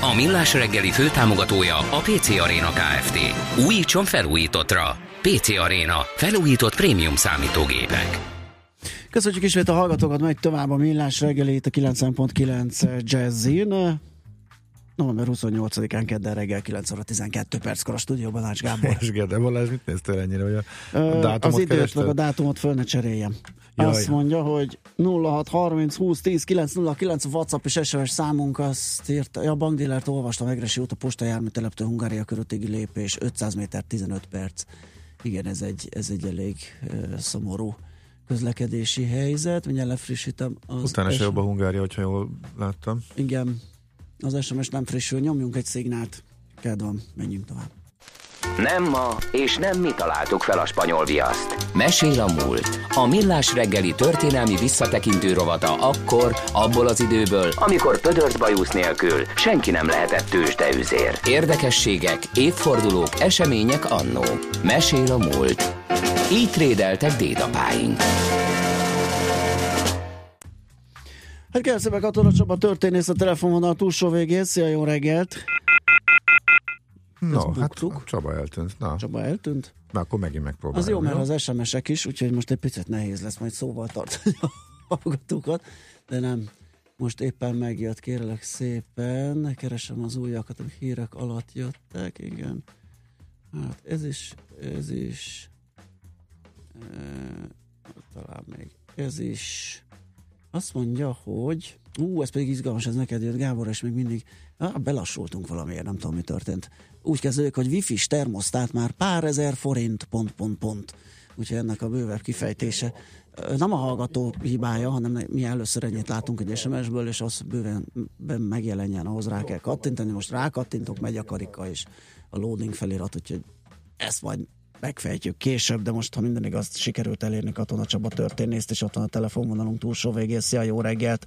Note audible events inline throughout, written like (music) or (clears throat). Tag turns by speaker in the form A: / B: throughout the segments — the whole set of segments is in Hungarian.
A: A Millás reggeli főtámogatója a PC Arena Kft. Újítson felújítottra. PC Arena. Felújított prémium számítógépek.
B: Köszönjük ismét a hallgatókat, megy tovább a Millás reggeli itt a 90.9 Jazzin. November 28-án kedden reggel 9 óra 12 perckor a stúdióban Ács Gábor. (laughs)
C: És Gede Balázs, mit néztél ennyire, hogy a
B: Ö,
C: dátumot
B: Az időt meg a dátumot föl ne cseréljem.
C: Jaj.
B: Azt mondja, hogy 06 30 20 10 909 a WhatsApp és SMS számunk, azt írta, ja, a bankdillert olvastam, Egresi út a postajárműteleptől Hungária köröttégi lépés, 500 méter 15 perc. Igen, ez egy, ez egy elég uh, szomorú közlekedési helyzet. Mindjárt lefrissítem. Az
C: Utána se jobb a Hungária, hogyha jól láttam.
B: Igen, az SMS nem frissül, nyomjunk egy szignált. Kedvem, menjünk tovább.
A: Nem ma, és nem mi találtuk fel a spanyol viaszt.
D: Mesél a múlt. A millás reggeli történelmi visszatekintő rovata akkor, abból az időből,
A: Amikor pödört bajusz nélkül senki nem lehetett tőzsdeüzér.
D: Érdekességek, évfordulók, események annó. Mesél a múlt. Így trédeltek dédapáink.
B: Hát szépen Katona Csaba történész a telefonvonal túlsó végén. Szia, jó reggelt!
C: No, hát. Csaba eltűnt. Na,
B: Csaba eltűnt.
C: na akkor megint megpróbálom.
B: Az jó, mert az SMS-ek is, úgyhogy most egy picit nehéz lesz majd szóval tartani a hallgatókat, de nem. Most éppen megjött, kérlek szépen, keresem az újakat, amik hírek alatt jöttek, igen. Hát ez is, ez is, e, talán még ez is. Azt mondja, hogy ú, ez pedig izgalmas, ez neked jött, Gábor, és még mindig ah, belassultunk valamiért, nem tudom, mi történt. Úgy kezdődik, hogy wifi-s termosztát már pár ezer forint, pont, pont, pont. Úgyhogy ennek a bővebb kifejtése nem a hallgató hibája, hanem mi először ennyit látunk egy SMS-ből, és az bőven megjelenjen, ahhoz rá kell kattintani. Most rákattintok, megy a karika, és a loading felirat, úgyhogy ezt majd megfejtjük később, de most, ha minden igaz, sikerült elérni Katona Csaba történészt, és ott van a telefonvonalunk túlsó végén. Szia, jó reggelt!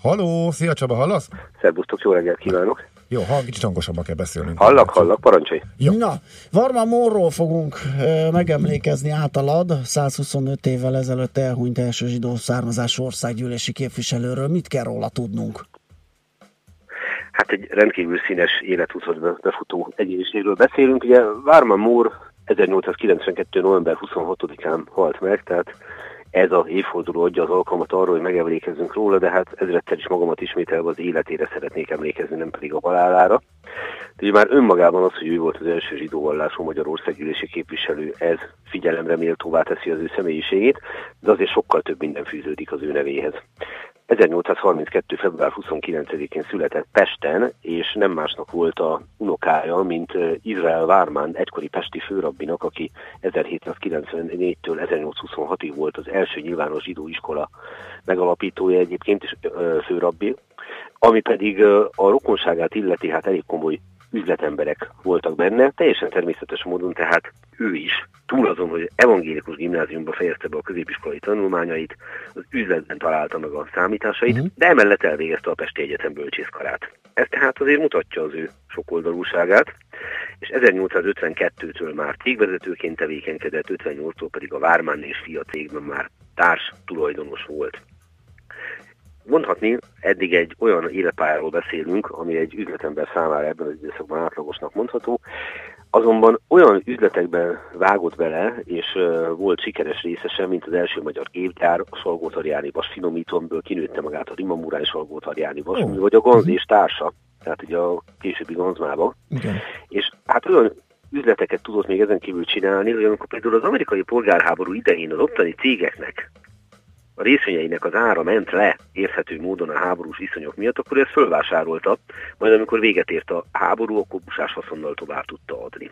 C: Haló, szia Csaba, hallasz?
E: Szerbusztok, jó reggelt kívánok!
C: Jó, ha kicsit hangosabban kell beszélnünk.
E: Hallak, hallak, parancsolj!
B: Jó. Na, Varma Morról fogunk ö, megemlékezni általad, 125 évvel ezelőtt elhunyt első zsidó származású országgyűlési képviselőről. Mit kell róla tudnunk?
E: Hát egy rendkívül színes életútot be- befutó egyéniségről beszélünk. Ugye Várman Moore 1892. november 26-án halt meg, tehát ez a évforduló adja az alkalmat arról, hogy megemlékezzünk róla, de hát ezrettel is magamat ismételve az életére szeretnék emlékezni, nem pedig a halálára. De már önmagában az, hogy ő volt az első zsidó vallású Magyarországgyűlési képviselő, ez figyelemre méltóvá teszi az ő személyiségét, de azért sokkal több minden fűződik az ő nevéhez. 1832. február 29-én született Pesten, és nem másnak volt a unokája, mint Izrael Vármán, egykori pesti főrabbinak, aki 1794-től 1826-ig volt az első nyilvános zsidó megalapítója egyébként, és főrabbi, ami pedig a rokonságát illeti, hát elég komoly üzletemberek voltak benne, teljesen természetes módon, tehát ő is, túl azon, hogy evangélikus gimnáziumba fejezte be a középiskolai tanulmányait, az üzletben találta meg a számításait, uh-huh. de emellett elvégezte a Pesti Egyetem bölcsészkarát. Ez tehát azért mutatja az ő sokoldalúságát, és 1852-től már cégvezetőként tevékenykedett, 58-tól pedig a Vármán és Fia cégben már társ tulajdonos volt mondhatni, eddig egy olyan életpályáról beszélünk, ami egy üzletember számára ebben az időszakban átlagosnak mondható, azonban olyan üzletekben vágott bele, és uh, volt sikeres részese, mint az első magyar gépgyár, a Salgótarjáni Vas finomítómből kinőtte magát a Rimamurán Salgótarjáni Vas,
B: Ó.
E: vagy a Ganz és társa, tehát ugye a későbbi Ganzmába.
B: Igen.
E: És hát olyan üzleteket tudott még ezen kívül csinálni, hogy amikor például az amerikai polgárháború idején az ottani cégeknek a részvényeinek az ára ment le érthető módon a háborús viszonyok miatt, akkor ezt fölvásárolta, majd amikor véget ért a háború, akkor busás haszonnal tovább tudta adni.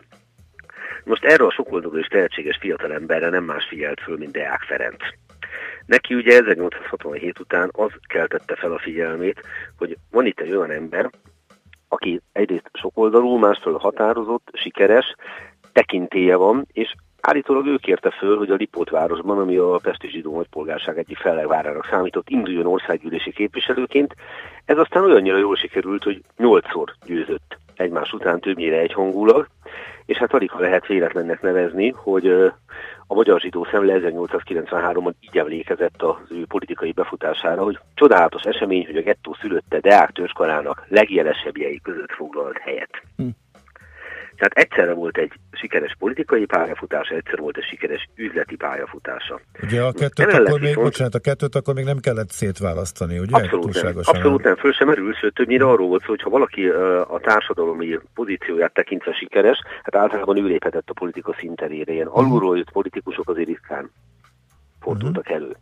E: Most erre a sokoldalú és tehetséges fiatalemberre nem más figyelt föl, mint Deák Ferenc. Neki ugye 1867 után az keltette fel a figyelmét, hogy van itt egy olyan ember, aki egyrészt sokoldalú, másról határozott, sikeres, tekintélye van, és Állítólag ő kérte föl, hogy a Lipót városban, ami a Pesti Zsidó Nagypolgárság egyik fellegvárának számított, induljon országgyűlési képviselőként. Ez aztán olyannyira jól sikerült, hogy nyolcszor győzött egymás után többnyire egyhangulag, és hát alig ha lehet véletlennek nevezni, hogy a Magyar Zsidó Szemle 1893-ban így emlékezett az ő politikai befutására, hogy csodálatos esemény, hogy a gettó szülötte Deák törzskarának legjelesebbjei között foglalt helyet. Hm. Tehát egyszerre volt egy sikeres politikai pályafutása, egyszer volt egy sikeres üzleti pályafutása.
C: Ugye a kettőt, Emellett akkor még, viszont, bocsánat, a kettőt akkor még nem kellett szétválasztani, ugye?
E: Abszolút nem, abszolút nem, föl sem merül, sőt többnyire arról volt szó, hogy ha valaki a társadalmi pozícióját tekintve sikeres, hát általában ő léphetett a politika szinterére, ilyen uh-huh. alulról jött politikusok azért ritkán fordultak uh-huh. elő.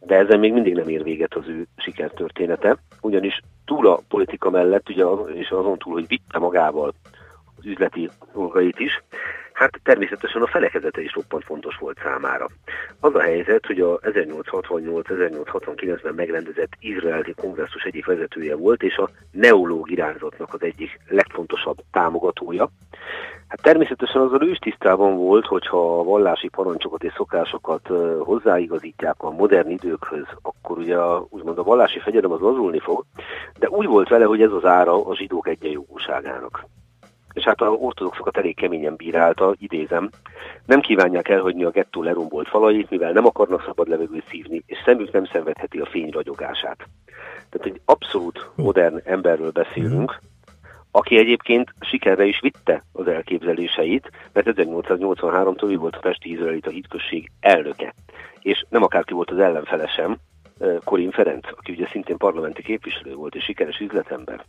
E: De ezzel még mindig nem ér véget az ő sikertörténete, ugyanis túl a politika mellett, ugye, és azon túl, hogy vitte magával az üzleti dolgait is, hát természetesen a felekezete is roppant fontos volt számára. Az a helyzet, hogy a 1868-1869-ben megrendezett izraeli kongresszus egyik vezetője volt, és a neológ irányzatnak az egyik legfontosabb támogatója. Hát természetesen azzal ő is tisztában volt, hogyha a vallási parancsokat és szokásokat hozzáigazítják a modern időkhöz, akkor ugye a, úgymond a vallási fegyelem az lazulni fog, de úgy volt vele, hogy ez az ára a zsidók egyenjogúságának és hát a ortodoxokat elég keményen bírálta, idézem, nem kívánják elhagyni a gettó lerombolt falait, mivel nem akarnak szabad levegőt szívni, és szemük nem szenvedheti a fény ragyogását. Tehát egy abszolút modern emberről beszélünk, aki egyébként sikerre is vitte az elképzeléseit, mert 1883-tól ő volt a Pesti Izraelita hitközség elnöke. És nem akárki volt az ellenfele sem, Korin Ferenc, aki ugye szintén parlamenti képviselő volt és sikeres üzletember.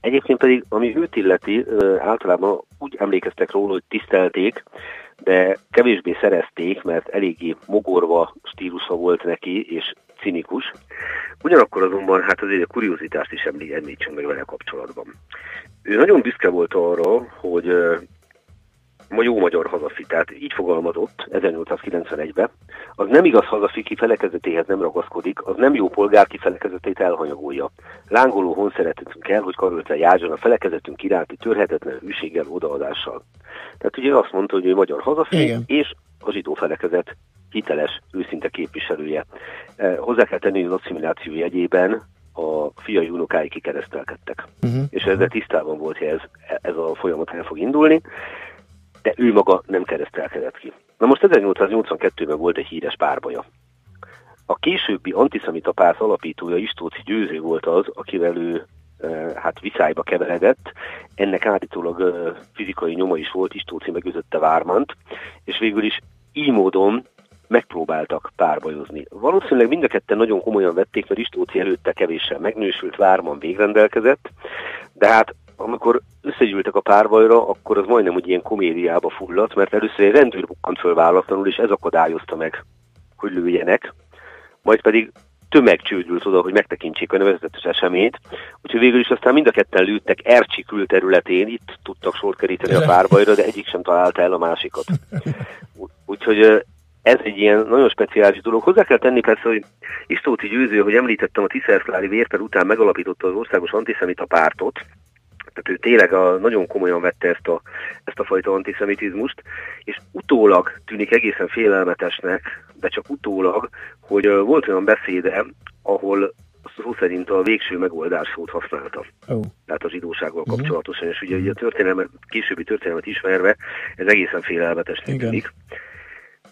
E: Egyébként pedig, ami őt illeti, általában úgy emlékeztek róla, hogy tisztelték, de kevésbé szerezték, mert eléggé mogorva stílusa volt neki, és cinikus. Ugyanakkor azonban hát azért a kuriozitást is említsünk meg vele kapcsolatban. Ő nagyon büszke volt arra, hogy jó magyar hazafi, tehát így fogalmazott 1891-ben, az nem igaz hazafi kifelekezetéhez nem ragaszkodik, az nem jó polgár kifelekezetét elhanyagolja. Lángoló hon szeretetünk kell, hogy karöltve járjon a felekezetünk iránti törhetetlen hűséggel, odaadással. Tehát ugye azt mondta, hogy ő magyar hazafi, Igen. és a zsidó felekezet hiteles, őszinte képviselője. Eh, hozzá kell tenni, hogy az asszimiláció jegyében a fiai unokái kikeresztelkedtek. Uh-huh. És ezzel tisztában volt, hogy ez, ez a folyamat el fog indulni de ő maga nem keresztelkedett ki. Na most 1882-ben volt egy híres párbaja. A későbbi antiszemita párt alapítója Istóci Győző volt az, akivel ő e, hát viszályba keveredett. Ennek állítólag e, fizikai nyoma is volt, Istóci megütötte Vármant, és végül is így módon megpróbáltak párbajozni. Valószínűleg mind a ketten nagyon komolyan vették, mert Istóci előtte kevéssel megnősült, Várman végrendelkezett, de hát amikor összegyűltek a párbajra, akkor az majdnem úgy ilyen komédiába fulladt, mert először egy rendőr bukkant föl váratlanul, és ez akadályozta meg, hogy lőjenek. Majd pedig tömeg csődült oda, hogy megtekintsék a nevezetes eseményt, úgyhogy végül is aztán mind a ketten lőttek Ercsi külterületén, itt tudtak sort keríteni a párbajra, de egyik sem találta el a másikat. Úgyhogy ez egy ilyen nagyon speciális dolog. Hozzá kell tenni persze, hogy Istóti Győző, hogy említettem, a Tiszerszlári vérper után megalapította az országos antiszemita pártot, tehát ő tényleg a, nagyon komolyan vette ezt a, ezt a fajta antiszemitizmust, és utólag tűnik egészen félelmetesnek, de csak utólag, hogy volt olyan beszéde, ahol szó szerint a végső megoldás szót használta. Oh. Tehát a zsidósággal uh-huh. kapcsolatosan, és ugye, ugye a történelmet, későbbi történelmet ismerve, ez egészen félelmetesnek tűnik.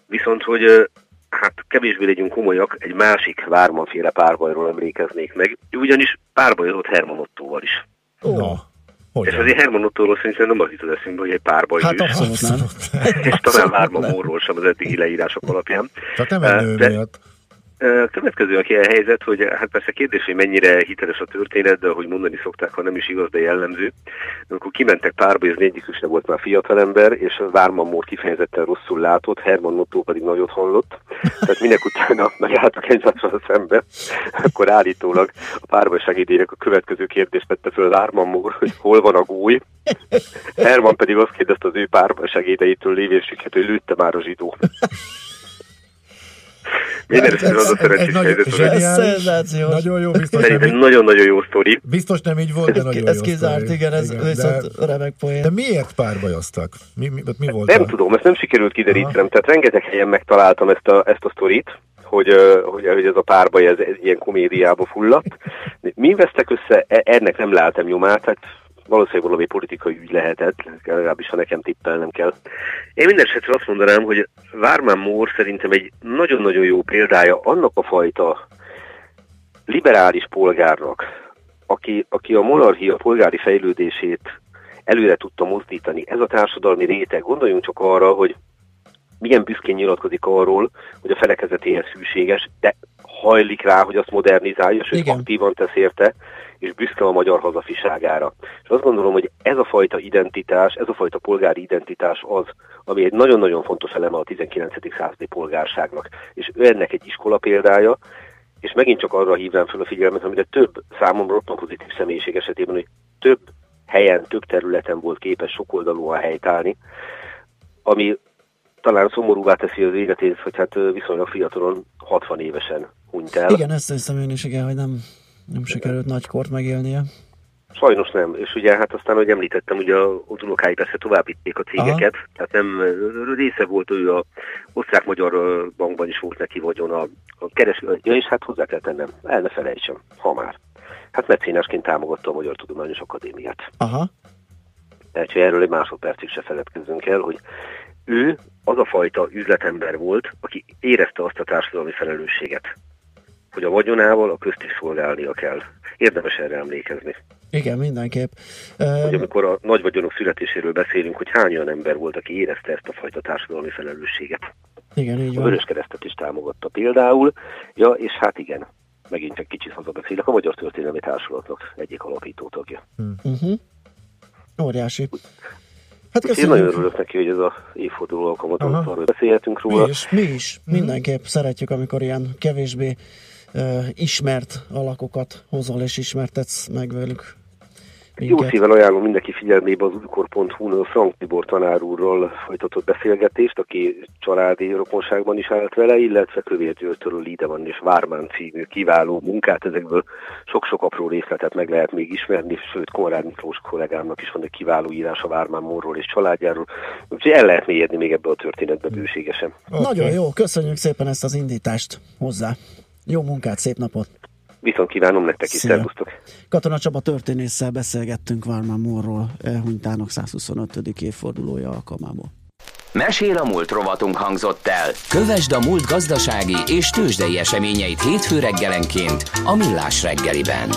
E: Viszont, hogy hát kevésbé legyünk komolyak, egy másik vármanféle párbajról emlékeznék meg, ugyanis párbajozott Herman Ottóval is. Oh. Hogyan? És azért Herman Ottóról szerintem nem az jutott eszünkbe, hogy egy párbaj
B: Hát abszolút nem. (laughs)
E: És talán Várma Mórról sem az eddigi leírások alapján.
C: Tehát nem egy nő
E: Következő a helyzet, hogy hát persze kérdés, hogy mennyire hiteles a történet, de ahogy mondani szokták, ha nem is igaz, de jellemző. Amikor kimentek párba, ez egyikük sem volt már fiatalember, és Várman Mór kifejezetten rosszul látott, Herman Otto pedig nagyot hallott. Tehát minek utána (laughs) megálltak egymással szembe, akkor állítólag a párba segédének a következő kérdést tette föl Várman Mór, hogy hol van a gúj. Herman pedig azt kérdezte az ő párba segédeitől lévésüket, hogy lőtte már a zsidó. Minden esetre az a szerencsés helyzet.
B: Zseniális,
C: nagyon jó, biztos
E: Szerintem nagyon-nagyon jó sztori.
C: Biztos nem így volt, de nagyon jó
B: Ez kizárt, igen, ez
C: igen,
B: viszont
C: de,
B: remek poén.
C: de miért párbajoztak? Mi, mi, mi volt?
E: Nem
C: a...
E: tudom, ezt nem sikerült kiderítenem, tehát rengeteg helyen megtaláltam ezt a, ezt a sztorit, hogy, hogy, hogy ez a párbaj ez, ez ilyen komédiába fulladt. Mi vesztek össze, e, ennek nem láttam nyomát, hát valószínűleg valami politikai ügy lehetett, legalábbis ha nekem tippelnem kell. Én minden esetre azt mondanám, hogy Vármán Mór szerintem egy nagyon-nagyon jó példája annak a fajta liberális polgárnak, aki, aki a monarchia polgári fejlődését előre tudta mozdítani. Ez a társadalmi réteg, gondoljunk csak arra, hogy milyen büszkén nyilatkozik arról, hogy a felekezetéhez hűséges, de hajlik rá, hogy azt modernizálja, sőt
B: Igen.
E: aktívan tesz érte, és büszke a magyar hazafiságára. És azt gondolom, hogy ez a fajta identitás, ez a fajta polgári identitás az, ami egy nagyon-nagyon fontos eleme a 19. századi polgárságnak. És ő ennek egy iskola példája, és megint csak arra hívnám fel a figyelmet, amire több számomra rottan pozitív személyiség esetében, hogy több helyen, több területen volt képes sokoldalúan helytállni, ami talán szomorúvá teszi az életét, hogy hát viszonylag fiatalon, 60 évesen hunyt el.
B: Igen, ezt hiszem én is, igen, hogy nem, nem sikerült nagykort megélnie.
E: Sajnos nem, és ugye hát aztán, ahogy említettem, ugye a unokái persze tovább vitték a cégeket, Aha. tehát nem része volt ő a osztrák-magyar bankban is volt neki vagyon a, a kereső, ja, és hát hozzá kell tennem, el ne felejtsem, ha már. Hát mecénásként támogatta a Magyar Tudományos Akadémiát.
B: Aha,
E: Tehát hogy erről egy másodpercig se feledkezzünk el, hogy ő az a fajta üzletember volt, aki érezte azt a társadalmi felelősséget, hogy a vagyonával a közt is szolgálnia kell. Érdemes erre emlékezni.
B: igen, mindenképp.
E: Hogy amikor a nagy vagyonok születéséről beszélünk, hogy hány olyan ember volt, aki érezte ezt a fajta társadalmi felelősséget.
B: igen, így
E: A
B: van.
E: Vöröskeresztet is támogatta például, ja, és hát igen, megint csak kicsit hazabeszélek, a Magyar Történelmi Társulatnak egyik alapító tagja.
B: Uh-huh. Óriási. Hát
E: És én nagyon
B: köszönjük.
E: örülök neki, hogy ez a évforduló alkalmat arról beszélhetünk róla.
C: Mi is?
B: Mi is. Mindenképp szeretjük, amikor ilyen kevésbé ismert alakokat hozol és ismertetsz meg velük.
E: Jó
B: minket.
E: szíven ajánlom mindenki figyelmébe az újkor.hu-n Frank Tibor tanár úrról folytatott beszélgetést, aki családi rokonságban is állt vele, illetve Kövér Györgytől Lideman és Vármán című kiváló munkát, ezekből sok-sok apró részletet meg lehet még ismerni, sőt Konrád Miklós kollégámnak is van egy kiváló írás a Vármán Morról és családjáról, úgyhogy el lehet mélyedni még ebbe a történetbe bőségesen.
C: Okay.
B: Nagyon jó, köszönjük szépen ezt az indítást hozzá. Jó munkát, szép napot!
E: Viszont kívánom nektek is, szervusztok!
B: Katona Csaba történésszel beszélgettünk Vármán Morról, elhunytának 125. évfordulója alkalmából.
D: Mesél a múlt rovatunk hangzott el. Kövesd a múlt gazdasági és tőzsdei eseményeit hétfő reggelenként a Millás reggeliben.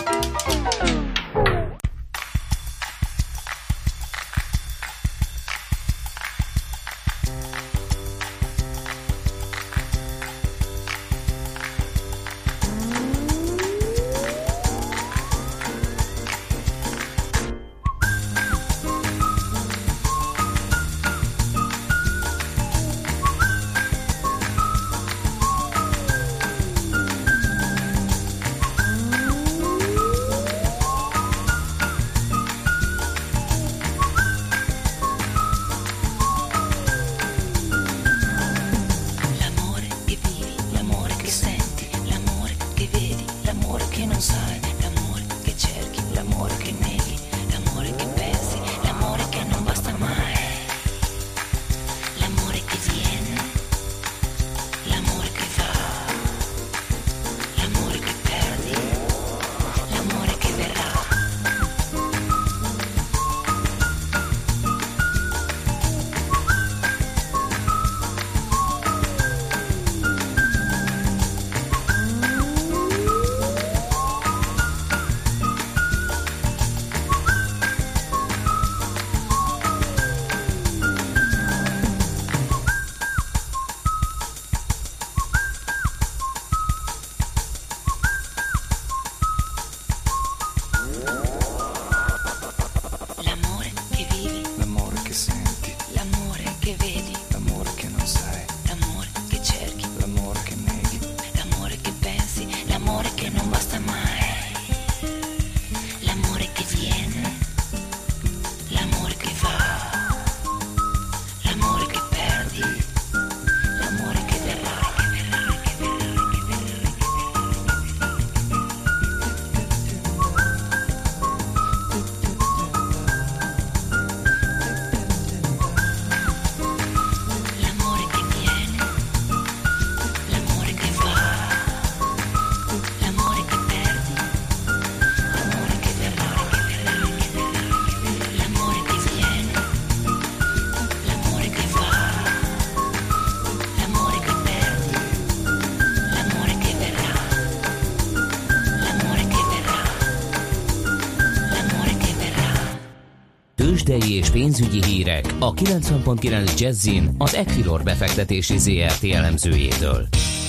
D: Tőzsdei és pénzügyi hírek a 90.9 Jazzin az Equilor befektetési ZRT elemzőjétől.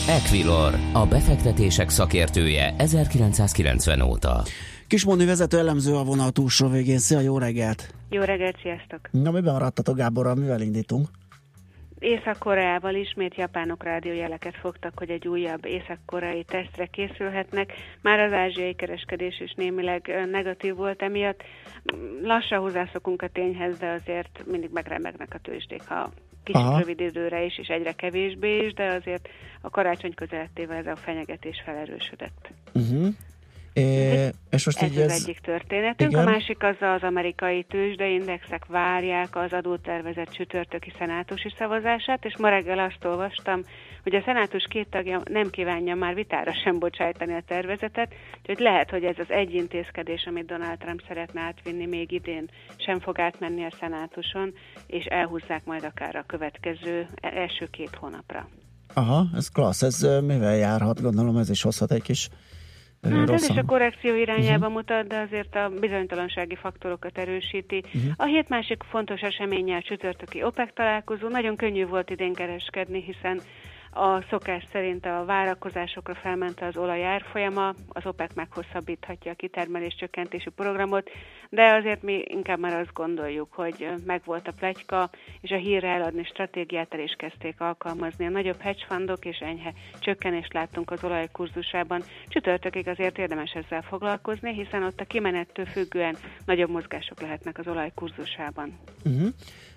D: Equilor, a befektetések szakértője 1990 óta.
B: Kismondi vezető elemző a vonal túlsó végén. Szia, jó reggelt!
F: Jó reggelt, sziasztok!
B: Na, miben maradtatok Gáborral, mivel indítunk?
F: Észak-Koreával ismét japánok rádiójeleket fogtak, hogy egy újabb észak-koreai tesztre készülhetnek. Már az ázsiai kereskedés is némileg negatív volt emiatt. Lassan hozzászokunk a tényhez, de azért mindig megremegnek a tőzsdék, ha kicsit Aha. rövid időre is, és egyre kevésbé is, de azért a karácsony közelettével ez a fenyegetés felerősödött. Uh-huh.
B: É, és
F: most ez az ez... egyik történetünk. Igen? A másik az az amerikai tőzsdeindexek várják az adótervezet csütörtöki szenátusi szavazását, és ma reggel azt olvastam, hogy a szenátus két tagja nem kívánja már vitára sem bocsájtani a tervezetet, úgyhogy lehet, hogy ez az egy intézkedés, amit Donald Trump szeretne átvinni még idén, sem fog átmenni a szenátuson, és elhúzzák majd akár a következő első két hónapra.
B: Aha, ez klassz. Ez mivel járhat? Gondolom ez is hozhat egy kis
F: Hát ez is a korrekció irányába uh-huh. mutat, de azért a bizonytalansági faktorokat erősíti. Uh-huh. A hét másik fontos eseménye a csütörtöki OPEC találkozó. Nagyon könnyű volt idén kereskedni, hiszen a szokás szerint a várakozásokra felment az olaj árfolyama, az OPEC meghosszabbíthatja a kitermelés csökkentési programot, de azért mi inkább már azt gondoljuk, hogy megvolt a plegyka, és a hírre eladni stratégiát el is kezdték alkalmazni. A nagyobb hedge fundok és enyhe csökkenést láttunk az olaj kurzusában. Csütörtökig azért érdemes ezzel foglalkozni, hiszen ott a kimenettől függően nagyobb mozgások lehetnek az olaj kurzusában.
B: Uh-huh.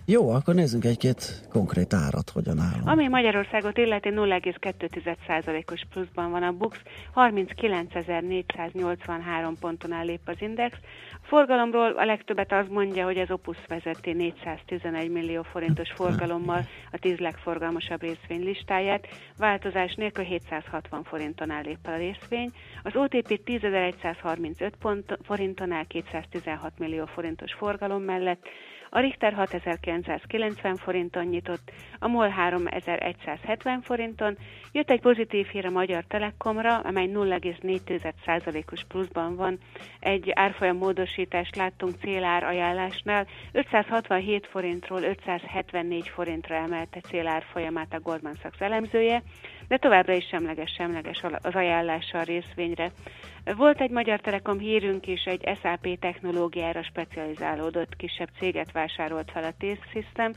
B: Jó, akkor nézzünk egy-két konkrét árat, hogyan áll.
F: Ami Magyarországot illeti 0,2%-os pluszban van a BUX, 39.483 ponton áll lép az index. A forgalomról a legtöbbet az mondja, hogy az Opus vezeti 411 millió forintos forgalommal a 10 legforgalmasabb részvény listáját, változás nélkül 760 forinton áll lép a részvény. Az OTP 10.135 forinton áll 216 millió forintos forgalom mellett, a Richter 6990 forinton nyitott, a MOL 3170 forinton, jött egy pozitív hír a Magyar Telekomra, amely 0,4%-os pluszban van. Egy árfolyam módosítást láttunk célár ajánlásnál, 567 forintról 574 forintra emelte célár folyamát a Goldman Sachs elemzője, de továbbra is semleges-semleges az ajánlása a részvényre. Volt egy Magyar Telekom hírünk is, egy SAP technológiára specializálódott kisebb céget vásárolt fel a T-System,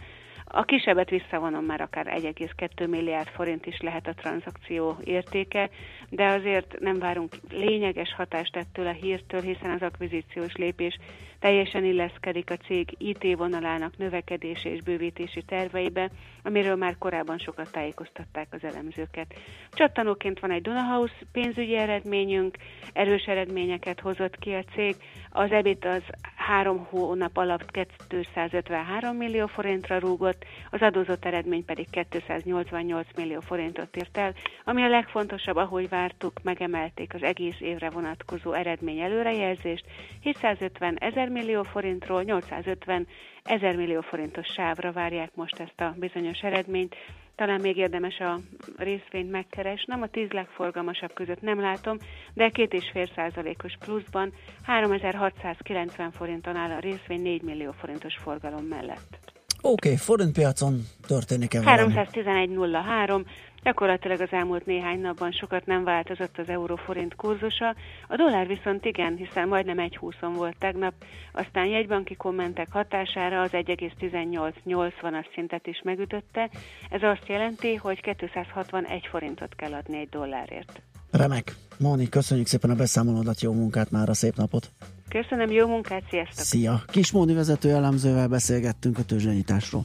F: a kisebbet visszavonom már akár 1,2 milliárd forint is lehet a tranzakció értéke, de azért nem várunk lényeges hatást ettől a hírtől, hiszen az akvizíciós lépés teljesen illeszkedik a cég IT vonalának növekedési és bővítési terveibe, amiről már korábban sokat tájékoztatták az elemzőket. Csattanóként van egy Dunahouse pénzügyi eredményünk, erős eredményeket hozott ki a cég, az EBIT az három hónap alatt 253 millió forintra rúgott, az adózott eredmény pedig 288 millió forintot ért el, ami a legfontosabb, ahogy vártuk, megemelték az egész évre vonatkozó eredmény előrejelzést, 750 ezer millió forintról 850 ezer millió forintos sávra várják most ezt a bizonyos eredményt. Talán még érdemes a részvényt megkeresnem, a tíz legforgalmasabb között nem látom, de két és fél százalékos pluszban 3690 forinton áll a részvény 4 millió forintos forgalom mellett.
B: Oké, okay, forintpiacon történik-e
F: 311.03, Gyakorlatilag az elmúlt néhány napban sokat nem változott az euró-forint kurzusa, a dollár viszont igen, hiszen majdnem egy húszon volt tegnap, aztán jegybanki kommentek hatására az 1,1880-as szintet is megütötte, ez azt jelenti, hogy 261 forintot kell adni egy dollárért.
B: Remek. Móni, köszönjük szépen a beszámolódat, jó munkát már, a szép napot!
F: Köszönöm, jó munkát, sziasztok!
B: Szia! Kis Móni vezető elemzővel beszélgettünk a tőzsdenyításról.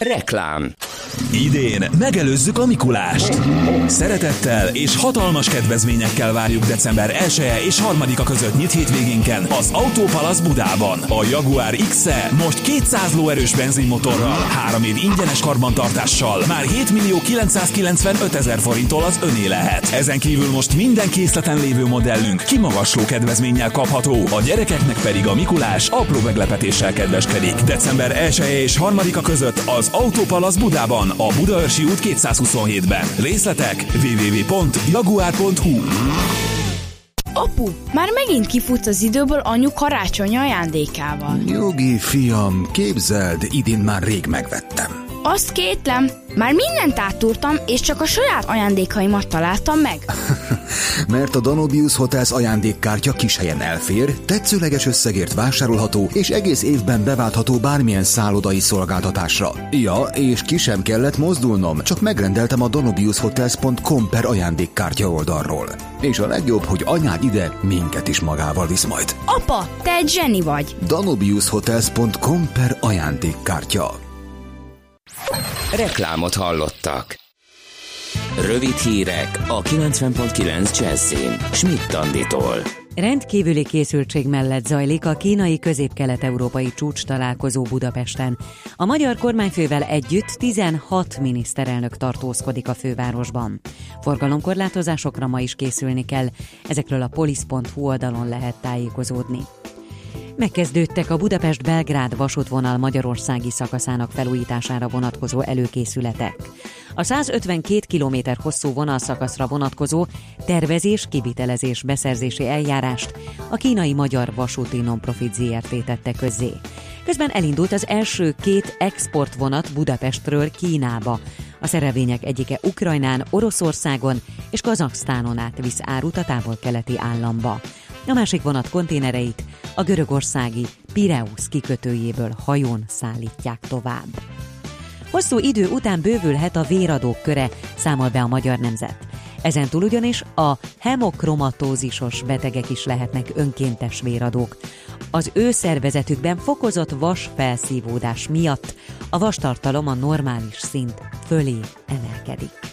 D: Reklám
G: Idén megelőzzük a Mikulást. Szeretettel és hatalmas kedvezményekkel várjuk december 1 -e és 3-a között nyit hétvégénken az Autópalasz Budában. A Jaguar x -e most 200 lóerős benzinmotorral, 3 év ingyenes karbantartással, már 7 millió 995 ezer forinttól az öné lehet. Ezen kívül most minden készleten lévő modellünk kimagasló kedvezménnyel kapható, a gyerekeknek pedig a Mikulás apró meglepetéssel kedveskedik. December 1 -e és 3-a között az Autópalasz Budában a Budaörsi út 227-ben. Részletek www.jaguar.hu
H: Apu, már megint kifutsz az időből anyu karácsony ajándékával.
I: Nyugi, fiam, képzeld, idén már rég megvettem.
H: Azt kétlem, már mindent áttúrtam, és csak a saját ajándékaimat találtam meg. (laughs)
I: Mert a Danubius Hotels ajándékkártya kis helyen elfér, tetszőleges összegért vásárolható, és egész évben beváltható bármilyen szállodai szolgáltatásra. Ja, és ki sem kellett mozdulnom, csak megrendeltem a danubiushotels.com per ajándékkártya oldalról. És a legjobb, hogy anyád ide minket is magával visz majd.
H: Apa, te egy zseni vagy!
I: danubiushotels.com per ajándékkártya.
D: Reklámot hallottak. Rövid hírek a 90.9 Jazzin. Schmidt Anditól.
J: Rendkívüli készültség mellett zajlik a kínai közép-kelet-európai csúcs találkozó Budapesten. A magyar kormányfővel együtt 16 miniszterelnök tartózkodik a fővárosban. Forgalomkorlátozásokra ma is készülni kell, ezekről a polisz.hu oldalon lehet tájékozódni. Megkezdődtek a Budapest-Belgrád vasútvonal magyarországi szakaszának felújítására vonatkozó előkészületek. A 152 km hosszú vonalszakaszra vonatkozó tervezés, kivitelezés, beszerzési eljárást a kínai Magyar Vasúti Nonprofit ZRT tette közzé. Közben elindult az első két exportvonat Budapestről Kínába. A szerelvények egyike Ukrajnán, Oroszországon és Kazaksztánon át visz árut a távol-keleti államba. A másik vonat konténereit a görögországi Pireus kikötőjéből hajón szállítják tovább. Hosszú idő után bővülhet a véradók köre, számol be a magyar nemzet. Ezen túl ugyanis a hemokromatózisos betegek is lehetnek önkéntes véradók. Az ő szervezetükben fokozott vas felszívódás miatt a vastartalom a normális szint fölé emelkedik.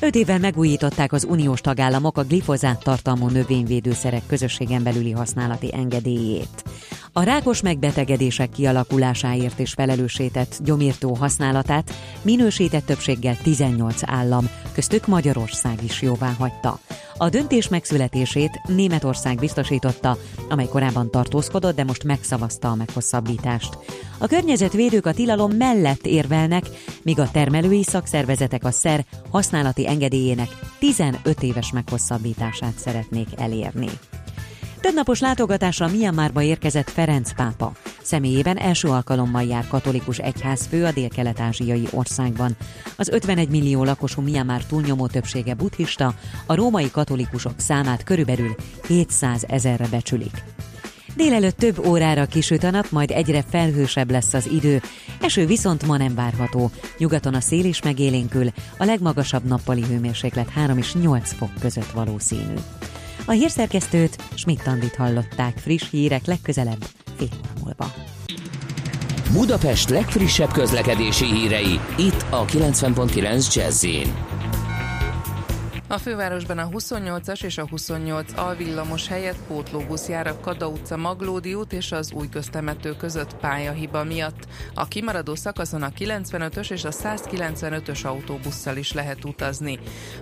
J: Öt évvel megújították az uniós tagállamok a glifozát tartalmú növényvédőszerek közösségen belüli használati engedélyét. A rákos megbetegedések kialakulásáért és felelősített gyomírtó használatát minősített többséggel 18 állam, köztük Magyarország is jóvá hagyta. A döntés megszületését Németország biztosította, amely korábban tartózkodott, de most megszavazta a meghosszabbítást. A környezetvédők a tilalom mellett érvelnek, míg a termelői szakszervezetek a szer használati engedélyének 15 éves meghosszabbítását szeretnék elérni. Többnapos látogatásra Myanmarba érkezett Ferenc pápa. Személyében első alkalommal jár katolikus egyházfő a dél-kelet-ázsiai országban. Az 51 millió lakosú Myanmar túlnyomó többsége buddhista, a római katolikusok számát körülbelül 700 ezerre becsülik. Délelőtt több órára kisüt a nap, majd egyre felhősebb lesz az idő. Eső viszont ma nem várható. Nyugaton a szél is megélénkül, a legmagasabb nappali hőmérséklet 3 és 8 fok között valószínű. A hírszerkesztőt Schmidt-Tandit hallották friss hírek legközelebb fél óra múlva.
D: Budapest legfrissebb közlekedési hírei itt a 90.9 jazz
K: a fővárosban a 28-as és a 28 alvillamos helyett pótlóbusz jár a Kada utca Maglódi út és az új köztemető között pályahiba miatt. A kimaradó szakaszon a 95-ös és a 195-ös autóbusszal is lehet utazni.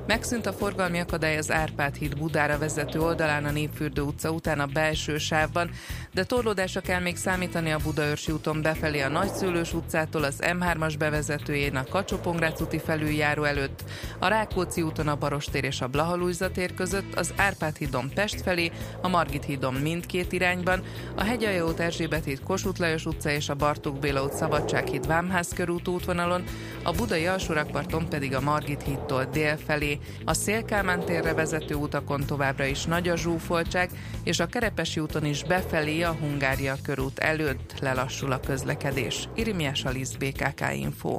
K: Megszűnt a forgalmi akadály az Árpád híd Budára vezető oldalán a Népfürdő utca után a belső sávban, de torlódásra kell még számítani a Budaörsi úton befelé a Nagyszülős utcától az M3-as bevezetőjén a kacsó úti felüljáró előtt, a Rákóczi úton a Baros tér és a Blahalújza tér között, az Árpád hídon Pest felé, a Margit hídon mindkét irányban, a Hegyalja út Erzsébet híd Kossuth Lajos utca és a Bartók Béla út Szabadság híd Vámház körút útvonalon, a Budai alsórakparton pedig a Margit hídtól dél felé. A Szélkámán térre vezető utakon továbbra is nagy a zsúfoltság, és a Kerepesi úton is befelé a Hungária körút előtt lelassul a közlekedés. Irimiás Alisz BKK Info.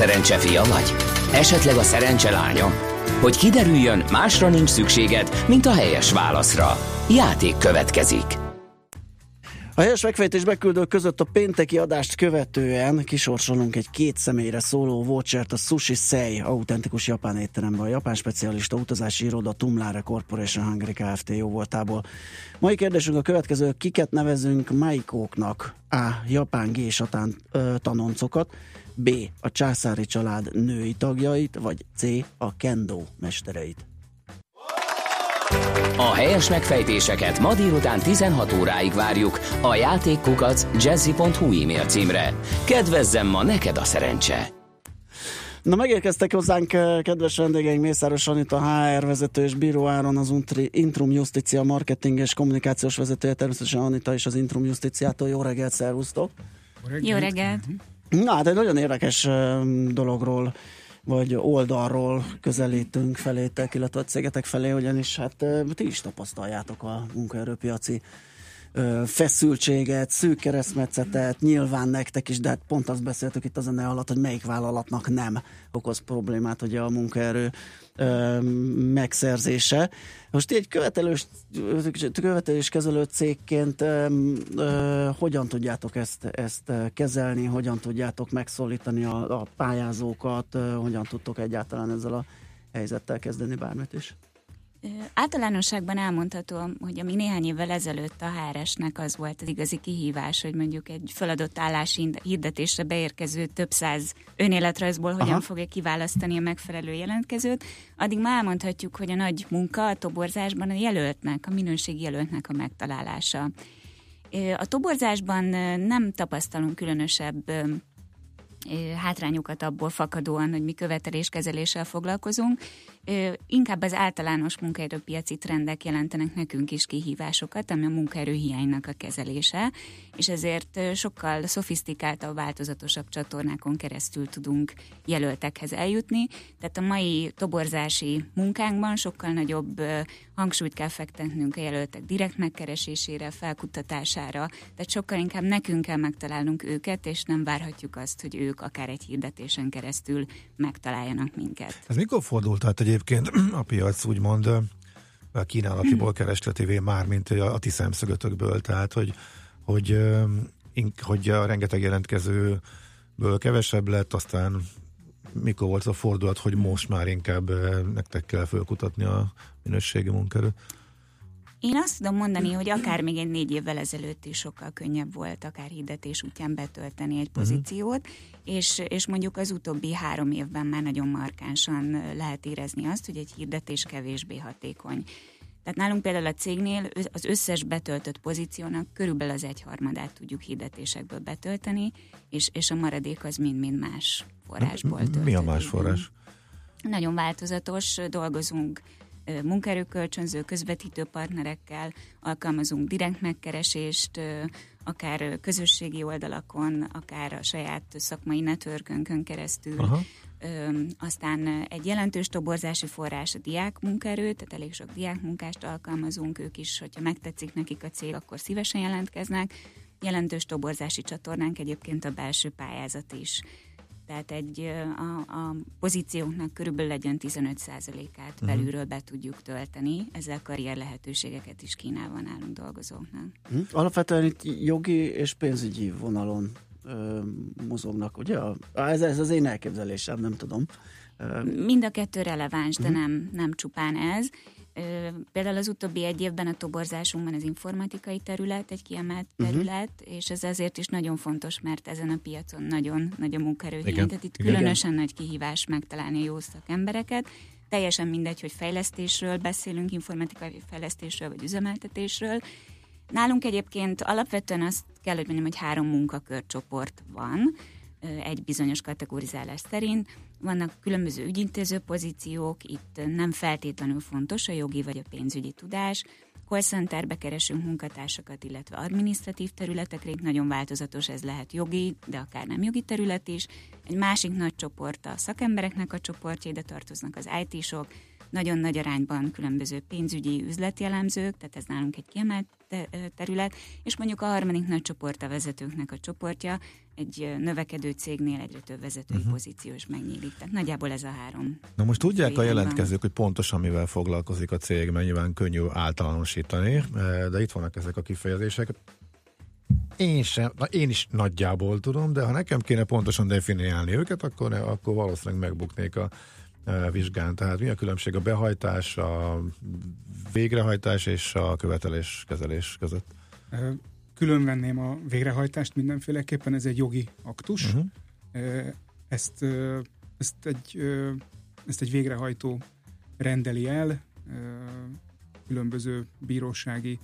L: Szerencse fia vagy? Esetleg a szerencse lánya? Hogy kiderüljön, másra nincs szükséged, mint a helyes válaszra. Játék következik.
B: A helyes megfejtés beküldők között a pénteki adást követően kisorsolunk egy két személyre szóló vouchert a Sushi Sei autentikus japán étterembe. A japán specialista utazási iroda Tumlare Corporation Hungary Kft. jó voltából. Mai kérdésünk a következő, kiket nevezünk maikóknak? A. Japán gésatán tanoncokat, B. A császári család női tagjait, vagy C. A kendo mestereit.
L: A helyes megfejtéseket ma délután 16 óráig várjuk a játékkukac jazzy.hu e-mail címre. Kedvezzem ma neked a szerencse!
B: Na megérkeztek hozzánk kedves vendégeink Mészáros Anita, HR vezető és Bíró Áron, az Intrum Justicia marketing és kommunikációs vezetője, természetesen Anita és az Intrum Justiciától. Jó reggelt, szervusztok!
M: Jó reggelt!
B: Na hát egy nagyon érdekes dologról vagy oldalról közelítünk felétek, illetve a cégetek felé, ugyanis hát ti is tapasztaljátok a munkaerőpiaci feszültséget, szűk keresztmetszetet, nyilván nektek is, de hát pont azt beszéltük itt a zene alatt, hogy melyik vállalatnak nem okoz problémát ugye a munkaerő ö, megszerzése. Most egy követelős, követelős kezelő cégként ö, hogyan tudjátok ezt, ezt kezelni, hogyan tudjátok megszólítani a, a pályázókat, hogyan tudtok egyáltalán ezzel a helyzettel kezdeni bármit is?
N: Általánosságban elmondható, hogy ami néhány évvel ezelőtt a HRS-nek az volt az igazi kihívás, hogy mondjuk egy feladott állás hirdetésre beérkező több száz önéletrajzból hogyan Aha. fogja kiválasztani a megfelelő jelentkezőt, addig már elmondhatjuk, hogy a nagy munka a toborzásban a jelöltnek, a minőségi jelöltnek a megtalálása. A toborzásban nem tapasztalunk különösebb hátrányokat abból fakadóan, hogy mi követeléskezeléssel foglalkozunk. Inkább az általános munkaerőpiaci trendek jelentenek nekünk is kihívásokat, ami a munkaerőhiánynak a kezelése, és ezért sokkal szofisztikáltabb, változatosabb csatornákon keresztül tudunk jelöltekhez eljutni. Tehát a mai toborzási munkánkban sokkal nagyobb hangsúlyt kell fektetnünk a jelöltek direkt megkeresésére, felkutatására, tehát sokkal inkább nekünk kell megtalálnunk őket, és nem várhatjuk azt, hogy ők akár egy hirdetésen keresztül megtaláljanak minket.
C: Ez mikor fordult át egyébként (clears throat) a piac úgymond a kínálatiból keresletévé már, mint a, a ti szemszögötökből, tehát hogy, hogy, hogy a rengeteg jelentkezőből kevesebb lett, aztán mikor volt a fordulat, hogy most már inkább nektek kell fölkutatni a minőségi munkerőt?
N: Én azt tudom mondani, hogy akár még egy négy évvel ezelőtt is sokkal könnyebb volt akár hirdetés útján betölteni egy mhm. pozíciót, uh-huh. és, és mondjuk az utóbbi három évben már nagyon markánsan lehet érezni azt, hogy egy hirdetés kevésbé hatékony. Tehát nálunk például a cégnél az összes betöltött pozíciónak körülbelül az egyharmadát tudjuk hirdetésekből betölteni, és, és a maradék az mind-mind más forrásból töltődik.
C: Mi a más forrás?
N: Nagyon változatos, dolgozunk munkaerőkölcsönző, közvetítő partnerekkel, alkalmazunk direkt megkeresést, akár közösségi oldalakon, akár a saját szakmai networkönkön keresztül. Aha. aztán egy jelentős toborzási forrás a diák munkaerő, tehát elég sok diákmunkást alkalmazunk, ők is, hogyha megtetszik nekik a cég, akkor szívesen jelentkeznek. Jelentős toborzási csatornánk egyébként a belső pályázat is tehát egy, a, a pozícióknak körülbelül egy 15%-át uh-huh. belülről be tudjuk tölteni, ezzel karrier lehetőségeket is kínálva nálunk dolgozóknak.
B: Uh-huh. Alapvetően itt jogi és pénzügyi vonalon ö, mozognak, ugye? Ez, ez az én elképzelésem, nem tudom.
N: Mind a kettő releváns, de uh-huh. nem, nem csupán ez. Például az utóbbi egy évben a toborzásunkban az informatikai terület egy kiemelt uh-huh. terület, és ez azért is nagyon fontos, mert ezen a piacon nagyon nagy a munkaerőhiány, tehát itt Igen. különösen nagy kihívás megtalálni a jó szakembereket. Teljesen mindegy, hogy fejlesztésről beszélünk, informatikai fejlesztésről vagy üzemeltetésről. Nálunk egyébként alapvetően azt kell, hogy mondjam, hogy három munkakörcsoport van, egy bizonyos kategorizálás szerint. Vannak különböző ügyintéző pozíciók, itt nem feltétlenül fontos a jogi vagy a pénzügyi tudás. Call centerbe keresünk munkatársakat, illetve adminisztratív területekre, nagyon változatos, ez lehet jogi, de akár nem jogi terület is. Egy másik nagy csoport a szakembereknek a csoportja, ide tartoznak az IT-sok, nagyon nagy arányban különböző pénzügyi üzletjellemzők, tehát ez nálunk egy kiemelt terület, és mondjuk a harmadik nagy csoport a vezetőknek a csoportja, egy növekedő cégnél egyre több vezetői uh-huh. pozíció is megnyílik. Tehát nagyjából ez a három.
C: Na most tudják a jelentkezők, hogy pontosan mivel foglalkozik a cég, mert nyilván könnyű általánosítani, de itt vannak ezek a kifejezések. Én sem, na én is nagyjából tudom, de ha nekem kéne pontosan definiálni őket, akkor, akkor valószínűleg megbuknék a vizsgán. Tehát mi a különbség a behajtás, a végrehajtás és a követelés kezelés között?
M: Külön venném a végrehajtást mindenféleképpen, ez egy jogi aktus. Uh-huh. Ezt, ezt, egy, ezt egy végrehajtó rendeli el, különböző bírósági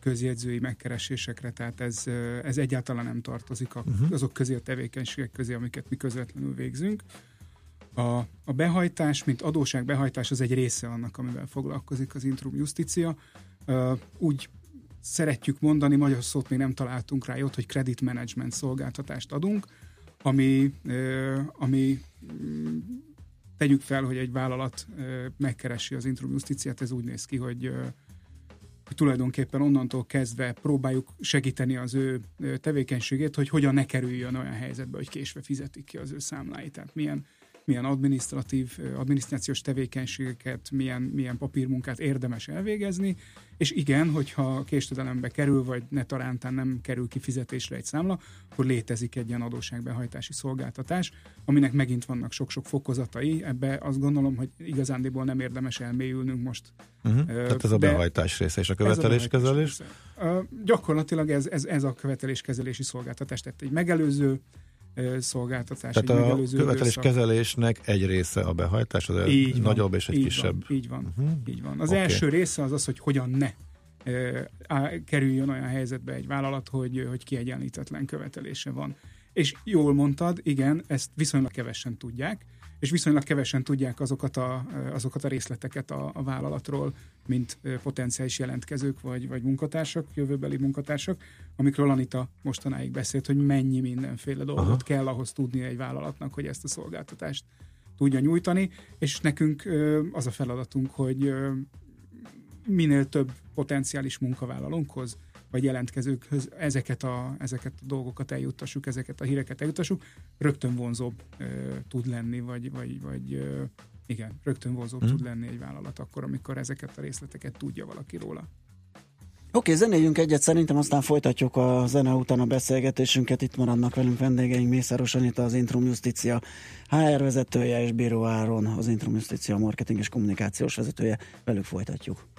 M: közjegyzői megkeresésekre, tehát ez, ez egyáltalán nem tartozik uh-huh. azok közé a tevékenységek közé, amiket mi közvetlenül végzünk. A, a behajtás, mint adóság behajtás, az egy része annak, amivel foglalkozik az Intrum Justicia. Uh, úgy szeretjük mondani, magyar szót még nem találtunk rá ott, hogy credit management szolgáltatást adunk, ami, ami mm, tegyük fel, hogy egy vállalat megkeresi az Intrum Justiciát, ez úgy néz ki, hogy tulajdonképpen onnantól kezdve próbáljuk segíteni az ő tevékenységét, hogy hogyan ne kerüljön olyan helyzetbe, hogy késve fizetik ki az ő számláit. Tehát milyen milyen adminisztratív, adminisztrációs tevékenységeket, milyen, milyen papírmunkát érdemes elvégezni, és igen, hogyha késtedelembe kerül, vagy netarántán nem kerül kifizetésre egy számla, akkor létezik egy ilyen adósságbehajtási szolgáltatás, aminek megint vannak sok-sok fokozatai. Ebbe azt gondolom, hogy igazándiból nem érdemes elmélyülnünk most.
C: Uh-huh. Tehát ez a behajtás része és a követeléskezelés?
M: Uh, gyakorlatilag ez, ez, ez a követeléskezelési szolgáltatás. Tehát egy megelőző szolgáltatás.
C: Tehát a követelés kezelésnek egy része a behajtás, az így van, nagyobb és egy
M: így
C: kisebb.
M: Van, így van. Uh-huh. Így van. Az okay. első része az az, hogy hogyan ne kerüljön olyan helyzetbe egy vállalat, hogy, hogy kiegyenlítetlen követelése van. És jól mondtad, igen, ezt viszonylag kevesen tudják, és viszonylag kevesen tudják azokat a, azokat a részleteket a, a vállalatról, mint potenciális jelentkezők vagy, vagy munkatársak, jövőbeli munkatársak, amikről Anita mostanáig beszélt, hogy mennyi mindenféle dolgot Aha. kell ahhoz tudni egy vállalatnak, hogy ezt a szolgáltatást tudja nyújtani, és nekünk az a feladatunk, hogy minél több potenciális munkavállalónkhoz vagy jelentkezőkhöz ezeket a, ezeket a dolgokat eljuttassuk, ezeket a híreket eljuttassuk, rögtön vonzóbb ö, tud lenni, vagy, vagy, vagy ö, igen, rögtön vonzóbb mm. tud lenni egy vállalat akkor, amikor ezeket a részleteket tudja valaki róla. Oké,
O: okay, zenéljünk egyet, szerintem aztán folytatjuk a zene után a beszélgetésünket. Itt maradnak velünk vendégeink Mészáros Anita, az Intrum Justicia HR vezetője, és Bíró Áron, az Intrum Justicia marketing és kommunikációs vezetője. Velük folytatjuk.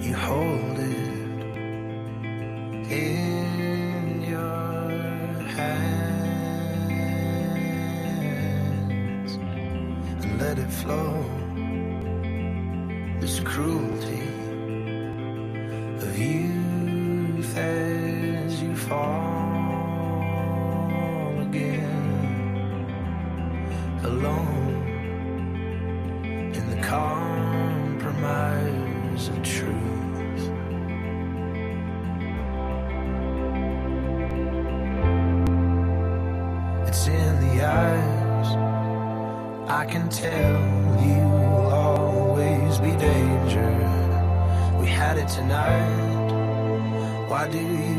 O: you hold it in your hands and let it flow. It's cruel. do you?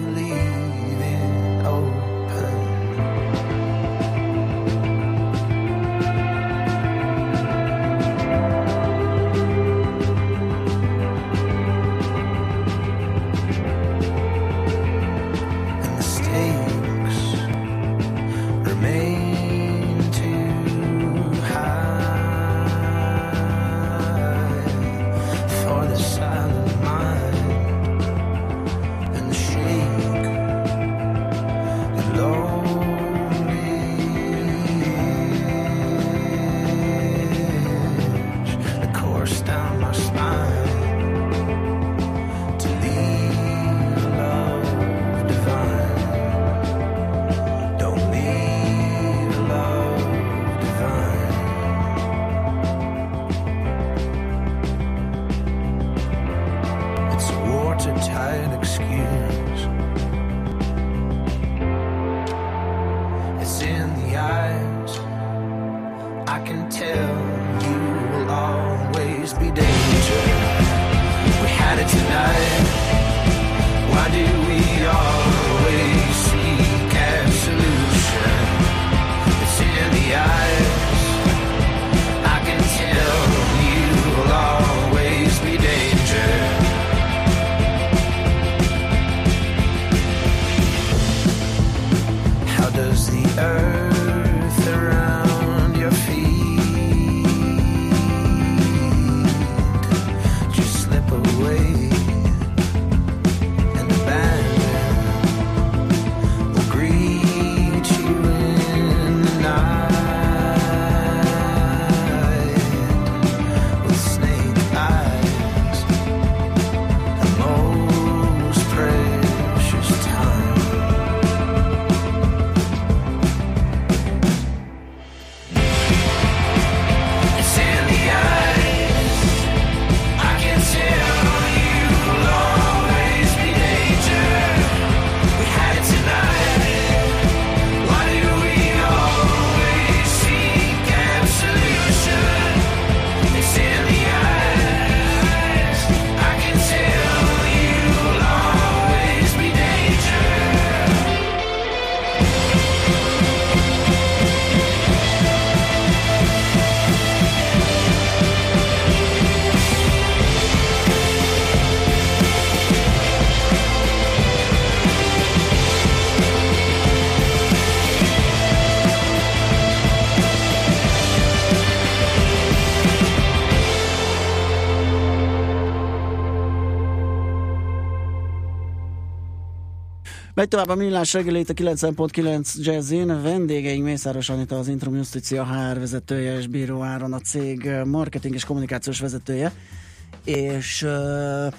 B: Megy tovább a millás reggeli itt a 9.9 Jazzin. Vendégeink Mészáros Anita, az Intrum Justicia HR vezetője, és Bíró Áron, a cég marketing és kommunikációs vezetője. És uh,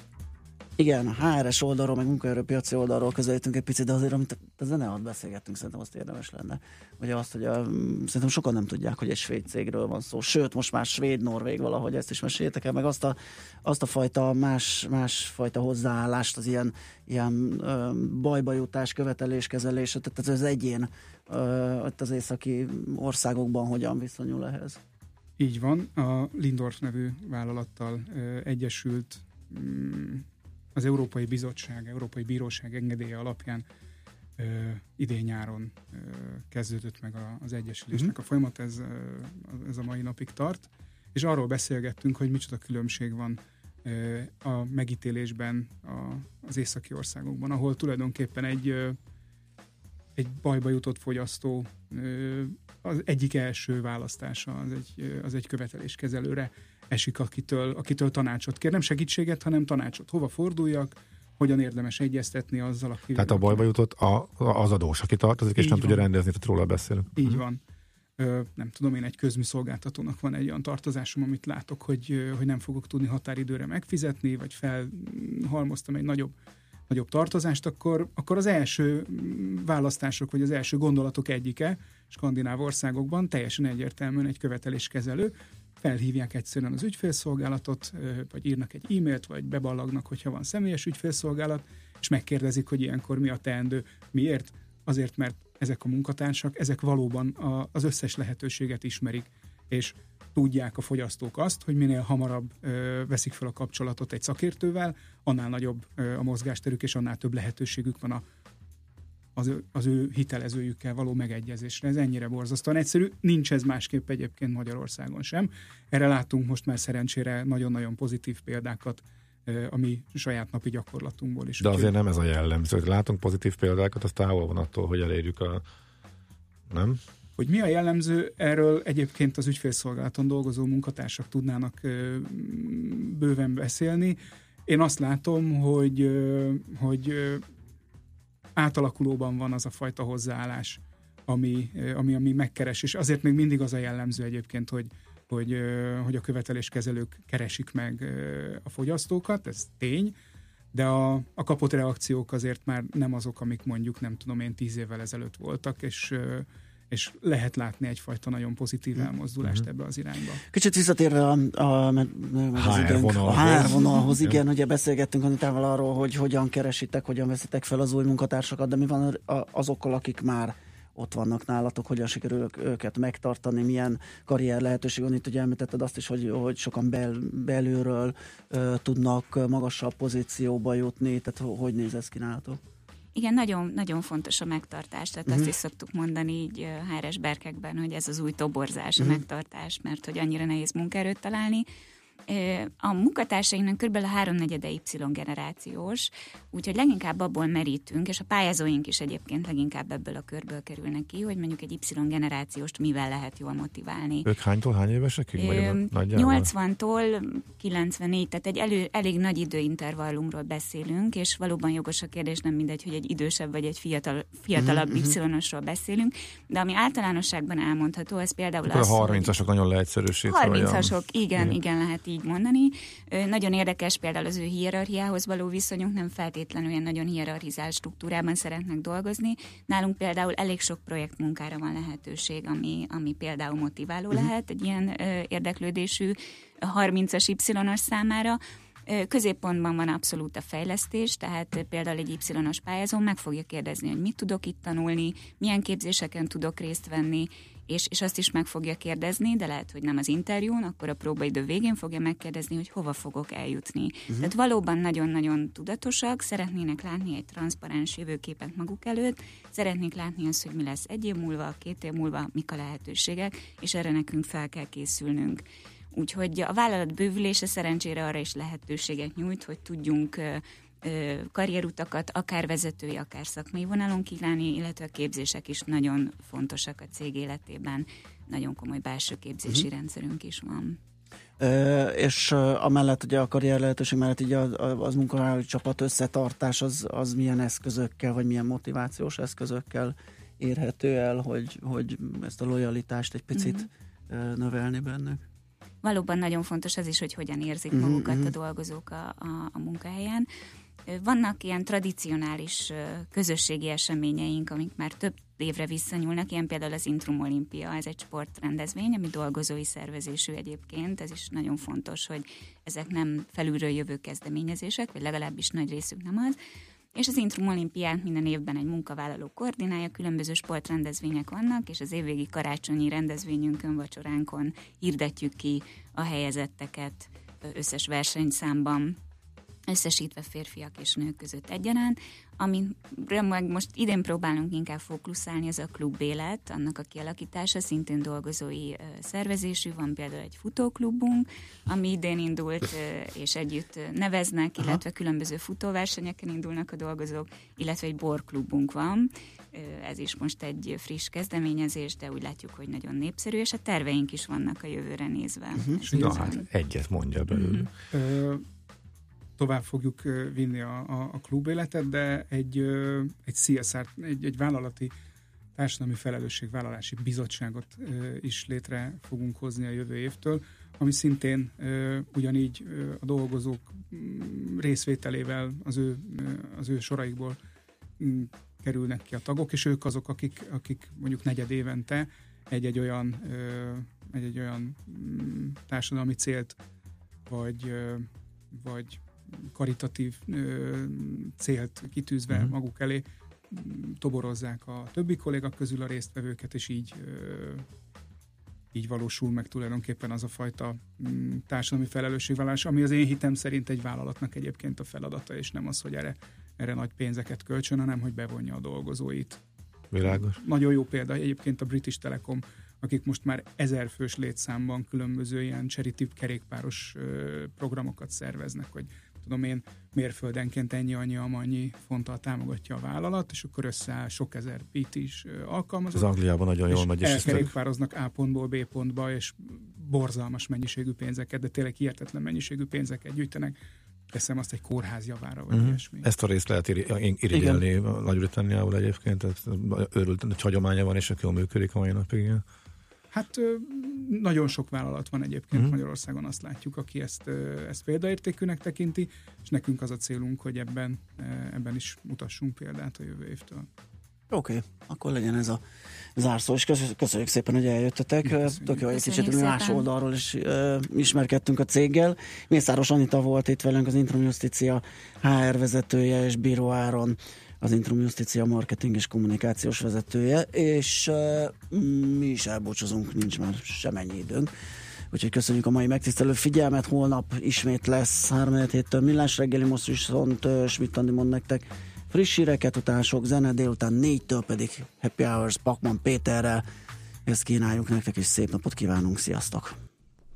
B: igen, a HRS oldalról, meg munkaerőpiaci oldalról közelítünk egy picit, de azért, amit a zene alatt beszélgettünk, szerintem azt érdemes lenne. Ugye azt, hogy a, szerintem sokan nem tudják, hogy egy svéd cégről van szó, sőt, most már svéd-norvég valahogy ezt is meséljétek el, meg azt a, azt a fajta más, más fajta hozzáállást, az ilyen, ilyen ö, bajba jutás, követeléskezelés, tehát ez az egyén ö, ott az északi országokban hogyan viszonyul ehhez.
M: Így van, a Lindorf nevű vállalattal ö, egyesült mm, az Európai Bizottság, Európai Bíróság engedélye alapján ö, idén nyáron ö, kezdődött meg a, az Egyesülésnek uh-huh. a folyamat, ez, ö, ez a mai napig tart, és arról beszélgettünk, hogy micsoda különbség van ö, a megítélésben a, az északi országokban, ahol tulajdonképpen egy ö, egy bajba jutott fogyasztó az egyik első választása az egy, az egy követeléskezelőre esik, akitől, akitől tanácsot kér. Nem segítséget, hanem tanácsot. Hova forduljak, hogyan érdemes egyeztetni azzal, aki...
C: Tehát a bajba jutott a, az adós, aki tartozik, és Így nem van. tudja rendezni, tehát róla beszélünk.
M: Így uh-huh. van. Ö, nem tudom, én egy közműszolgáltatónak van egy olyan tartozásom, amit látok, hogy, hogy nem fogok tudni határidőre megfizetni, vagy felhalmoztam egy nagyobb nagyobb tartozást, akkor, akkor az első választások, vagy az első gondolatok egyike skandináv országokban teljesen egyértelműen egy követeléskezelő, felhívják egyszerűen az ügyfélszolgálatot, vagy írnak egy e-mailt, vagy beballagnak, hogyha van személyes ügyfélszolgálat, és megkérdezik, hogy ilyenkor mi a teendő. Miért? Azért, mert ezek a munkatársak, ezek valóban a, az összes lehetőséget ismerik, és tudják a fogyasztók azt, hogy minél hamarabb ö, veszik fel a kapcsolatot egy szakértővel, annál nagyobb ö, a mozgásterük, és annál több lehetőségük van a az ő, az ő hitelezőjükkel való megegyezésre. Ez ennyire borzasztóan egyszerű. Nincs ez másképp egyébként Magyarországon sem. Erre látunk most már szerencsére nagyon-nagyon pozitív példákat a mi saját napi gyakorlatunkból is.
C: De azért nem ez a jellemző. Látunk pozitív példákat, az távol van attól, hogy elérjük a... Nem?
M: Hogy mi a jellemző, erről egyébként az ügyfélszolgálaton dolgozó munkatársak tudnának bőven beszélni. Én azt látom, hogy, hogy átalakulóban van az a fajta hozzáállás, ami, ami, ami megkeres, és azért még mindig az a jellemző egyébként, hogy, hogy, hogy a követeléskezelők keresik meg a fogyasztókat, ez tény, de a, a kapott reakciók azért már nem azok, amik mondjuk nem tudom én tíz évvel ezelőtt voltak, és és lehet látni egyfajta nagyon pozitív mm. elmozdulást mm-hmm. ebbe az irányba.
B: Kicsit visszatérve a, a, a,
C: HR vonalhoz,
B: a HR vonalhoz igen, ugye beszélgettünk Anitával arról, hogy hogyan keresitek, hogyan veszitek fel az új munkatársakat, de mi van azokkal, akik már ott vannak nálatok, hogyan sikerül őket megtartani, milyen karrier lehetőség van. Itt ugye említetted azt is, hogy, hogy sokan bel, belülről ö, tudnak magasabb pozícióba jutni, tehát hogy néz ez ki nálatok?
N: Igen, nagyon, nagyon fontos a megtartás, tehát uh-huh. azt mhm. is szoktuk mondani így HRS berkekben, hogy ez az új toborzás, uh-huh. a mhm. megtartás, mert hogy annyira nehéz munkaerőt találni, a munkatársainknak kb. a háromnegyede Y generációs, úgyhogy leginkább abból merítünk, és a pályázóink is egyébként leginkább ebből a körből kerülnek ki, hogy mondjuk egy Y generációst mivel lehet jól motiválni.
C: Ők hánytól hány évesek?
N: 80-tól 94, tehát egy elő, elég nagy időintervallumról beszélünk, és valóban jogos a kérdés, nem mindegy, hogy egy idősebb vagy egy fiatal, fiatalabb uh-huh. Y-osról beszélünk, de ami általánosságban elmondható, ez például
C: Akkor az, a 30-asok nagyon leegyszerűsítve.
N: 30-asok, igen, igen, igen, lehet így mondani. Nagyon érdekes például az ő hierarchiához való viszonyunk, nem feltétlenül olyan nagyon hierarchizált struktúrában szeretnek dolgozni. Nálunk például elég sok projektmunkára van lehetőség, ami, ami például motiváló uh-huh. lehet egy ilyen érdeklődésű 30-as Y-os számára. Középpontban van abszolút a fejlesztés, tehát például egy Y-os pályázó meg fogja kérdezni, hogy mit tudok itt tanulni, milyen képzéseken tudok részt venni, és, és azt is meg fogja kérdezni, de lehet, hogy nem az interjún, akkor a próbaidő végén fogja megkérdezni, hogy hova fogok eljutni. Uh-huh. Tehát valóban nagyon-nagyon tudatosak, szeretnének látni egy transzparens jövőképet maguk előtt, szeretnék látni azt, hogy mi lesz egy év múlva, két év múlva, mik a lehetőségek, és erre nekünk fel kell készülnünk. Úgyhogy a vállalat bővülése szerencsére arra is lehetőséget nyújt, hogy tudjunk karrierutakat, akár vezetői, akár szakmai vonalon kívánni, illetve a képzések is nagyon fontosak a cég életében. Nagyon komoly belső képzési uh-huh. rendszerünk is van.
B: és amellett ugye a karrier lehetőség mellett így az, az munkavállalói csapat összetartás az, az milyen eszközökkel, vagy milyen motivációs eszközökkel érhető el, hogy, hogy ezt a lojalitást egy picit mm-hmm. növelni bennük?
N: Valóban nagyon fontos az is, hogy hogyan érzik mm-hmm. magukat a dolgozók a, a, a munkahelyen. Vannak ilyen tradicionális közösségi eseményeink, amik már több évre visszanyúlnak, ilyen például az Intrum Olimpia, ez egy sportrendezvény, ami dolgozói szervezésű egyébként, ez is nagyon fontos, hogy ezek nem felülről jövő kezdeményezések, vagy legalábbis nagy részük nem az, és az Intrum Olimpiát minden évben egy munkavállaló koordinálja, különböző sportrendezvények vannak, és az évvégi karácsonyi rendezvényünkön, vacsoránkon hirdetjük ki a helyezetteket összes versenyszámban összesítve férfiak és nők között egyaránt. Amire meg most idén próbálunk inkább fókuszálni, az a klubélet, annak a kialakítása, szintén dolgozói szervezésű, van például egy futóklubunk, ami idén indult, és együtt neveznek, illetve különböző futóversenyeken indulnak a dolgozók, illetve egy borklubunk van, ez is most egy friss kezdeményezés, de úgy látjuk, hogy nagyon népszerű, és a terveink is vannak a jövőre nézve.
C: Uh-huh. Na hát, egyet mondja belőle. Uh-huh
M: tovább fogjuk vinni a, a, a klubéletet, de egy, egy CSR, egy, egy vállalati társadalmi felelősségvállalási bizottságot is létre fogunk hozni a jövő évtől, ami szintén ugyanígy a dolgozók mm, részvételével az ő, az ő soraikból mm, kerülnek ki a tagok, és ők azok, akik, akik mondjuk negyed évente egy-egy olyan, egy-egy olyan mm, társadalmi célt, vagy, vagy karitatív ö, célt kitűzve uh-huh. maguk elé toborozzák a többi kolléga közül a résztvevőket, és így ö, így valósul meg tulajdonképpen az a fajta m, társadalmi felelősségvállalás, ami az én hitem szerint egy vállalatnak egyébként a feladata, és nem az, hogy erre, erre nagy pénzeket költsön, hanem hogy bevonja a dolgozóit.
C: Világos.
M: Nagyon jó példa egyébként a British Telecom, akik most már ezer fős létszámban különböző ilyen charity kerékpáros ö, programokat szerveznek, hogy tudom én, mérföldenként ennyi, annyi, amannyi fonttal támogatja a vállalat, és akkor összeáll sok ezer pit is alkalmazott.
C: Az Angliában nagyon jól megy.
M: És elkerékpároznak A pontból B pontba, és borzalmas mennyiségű pénzeket, de tényleg hihetetlen mennyiségű pénzeket gyűjtenek teszem azt egy kórház javára, vagy uh-huh. ilyesmi.
C: Ezt a részt lehet irigyelni Nagy-Britanniából egyébként, tehát őrült hagyománya van, és aki jól működik a mai napig. Igen.
M: Hát nagyon sok vállalat van egyébként uh-huh. Magyarországon, azt látjuk, aki ezt, ezt példaértékűnek tekinti, és nekünk az a célunk, hogy ebben, ebben is mutassunk példát a jövő évtől.
B: Oké, okay, akkor legyen ez a zárszó, és köszönjük szépen, hogy eljöttetek. Tök jó, hogy egy kicsit más oldalról is uh, ismerkedtünk a céggel. Mészáros Anita volt itt velünk, az Intrum Justícia HR vezetője, és Bíró Áron az Intrum Justícia marketing és kommunikációs vezetője, és uh, mi is elbúcsúzunk, nincs már semennyi időnk. Úgyhogy köszönjük a mai megtisztelő figyelmet, holnap ismét lesz 3 héttől millás reggeli, most viszont uh, Schmidt mond nektek friss híreket, utána sok zene, délután négytől pedig Happy Hours Pakman Péterrel. Ezt kínáljuk nektek, és szép napot kívánunk, sziasztok!